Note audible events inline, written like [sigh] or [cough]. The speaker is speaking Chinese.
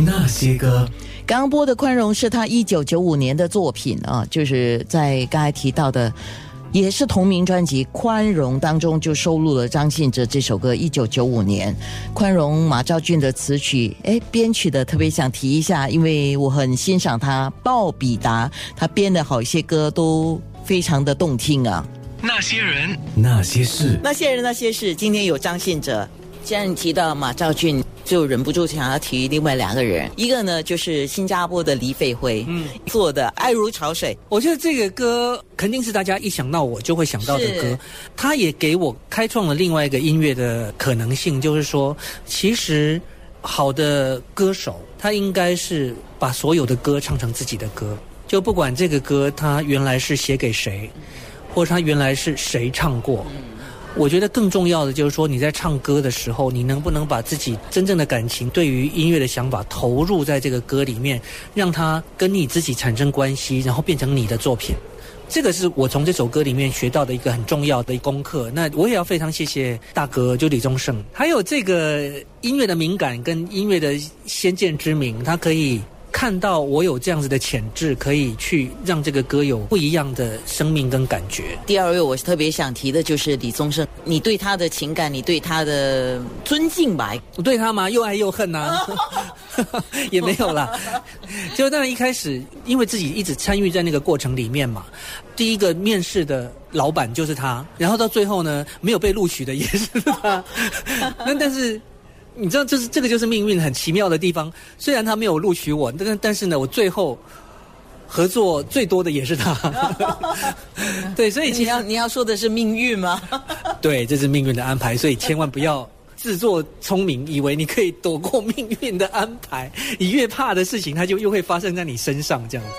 那些歌，刚刚播的《宽容》是他一九九五年的作品啊，就是在刚才提到的，也是同名专辑《宽容》当中就收录了张信哲这首歌。一九九五年，《宽容》马兆俊的词曲，哎，编曲的特别想提一下，因为我很欣赏他鲍比达，他编的好一些歌都非常的动听啊。那些人，那些事，那些人，那些事。今天有张信哲，既然你提到马兆俊。就忍不住想要提另外两个人，一个呢就是新加坡的黎费辉，嗯，做的《爱如潮水》。我觉得这个歌肯定是大家一想到我就会想到的歌，他也给我开创了另外一个音乐的可能性，就是说，其实好的歌手他应该是把所有的歌唱成自己的歌，就不管这个歌他原来是写给谁，或者他原来是谁唱过。我觉得更重要的就是说，你在唱歌的时候，你能不能把自己真正的感情、对于音乐的想法投入在这个歌里面，让它跟你自己产生关系，然后变成你的作品。这个是我从这首歌里面学到的一个很重要的功课。那我也要非常谢谢大哥，就李宗盛，还有这个音乐的敏感跟音乐的先见之明，他可以。看到我有这样子的潜质，可以去让这个歌有不一样的生命跟感觉。第二位，我特别想提的就是李宗盛，你对他的情感，你对他的尊敬吧？我对他吗？又爱又恨呐，[laughs] [laughs] 也没有啦。就当然一开始，因为自己一直参与在那个过程里面嘛，第一个面试的老板就是他，然后到最后呢，没有被录取的也是他。[laughs] 那但是。你知道，这是这个就是命运很奇妙的地方。虽然他没有录取我，但但是呢，我最后合作最多的也是他。[laughs] 对，所以你要你要说的是命运吗？[laughs] 对，这是命运的安排，所以千万不要自作聪明，以为你可以躲过命运的安排。你越怕的事情，它就又会发生在你身上，这样子。